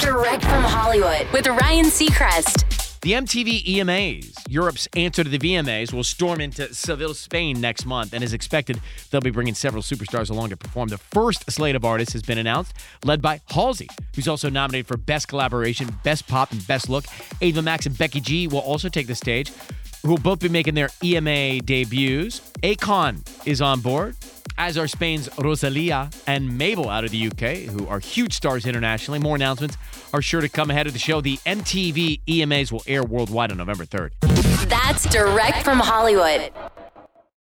Direct from Hollywood with Ryan Seacrest. The MTV EMAs, Europe's answer to the VMAs, will storm into Seville, Spain next month, and is expected, they'll be bringing several superstars along to perform. The first slate of artists has been announced, led by Halsey, who's also nominated for Best Collaboration, Best Pop, and Best Look. Ava Max and Becky G will also take the stage, who will both be making their EMA debuts. Akon is on board as are Spain's Rosalia and Mabel out of the UK, who are huge stars internationally. More announcements are sure to come ahead of the show. The MTV EMAs will air worldwide on November 3rd. That's direct from Hollywood.